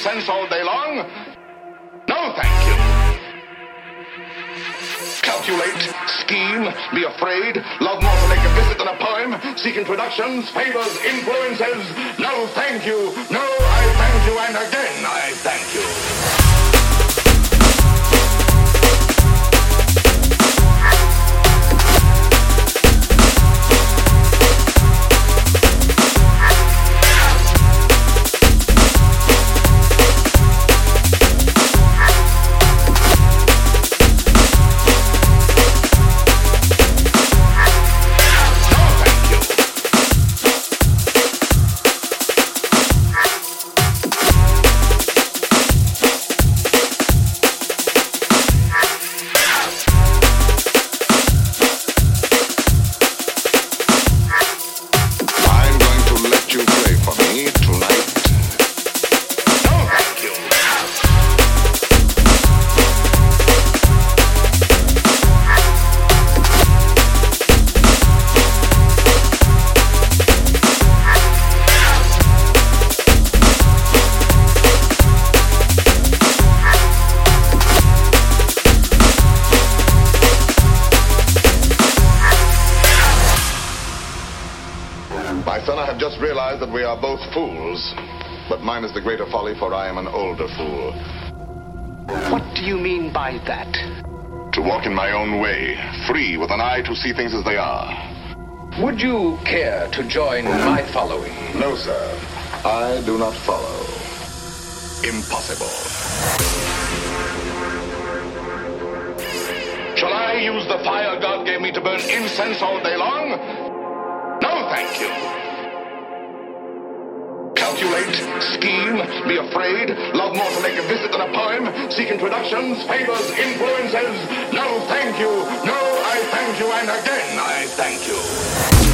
incense all day long? No, thank you. Calculate, scheme, be afraid, love more to make a visit than a poem, seek introductions, favors, influences. No, thank you. No, I thank you, and again I thank you. My son, I have just realized that we are both fools. But mine is the greater folly, for I am an older fool. What do you mean by that? To walk in my own way, free, with an eye to see things as they are. Would you care to join my following? No, sir. I do not follow. Impossible. Shall I use the fire God gave me to burn incense all day long? Thank you. Calculate, scheme, be afraid, love more to make a visit than a poem, seek introductions, favors, influences. No, thank you. No, I thank you, and again I thank you.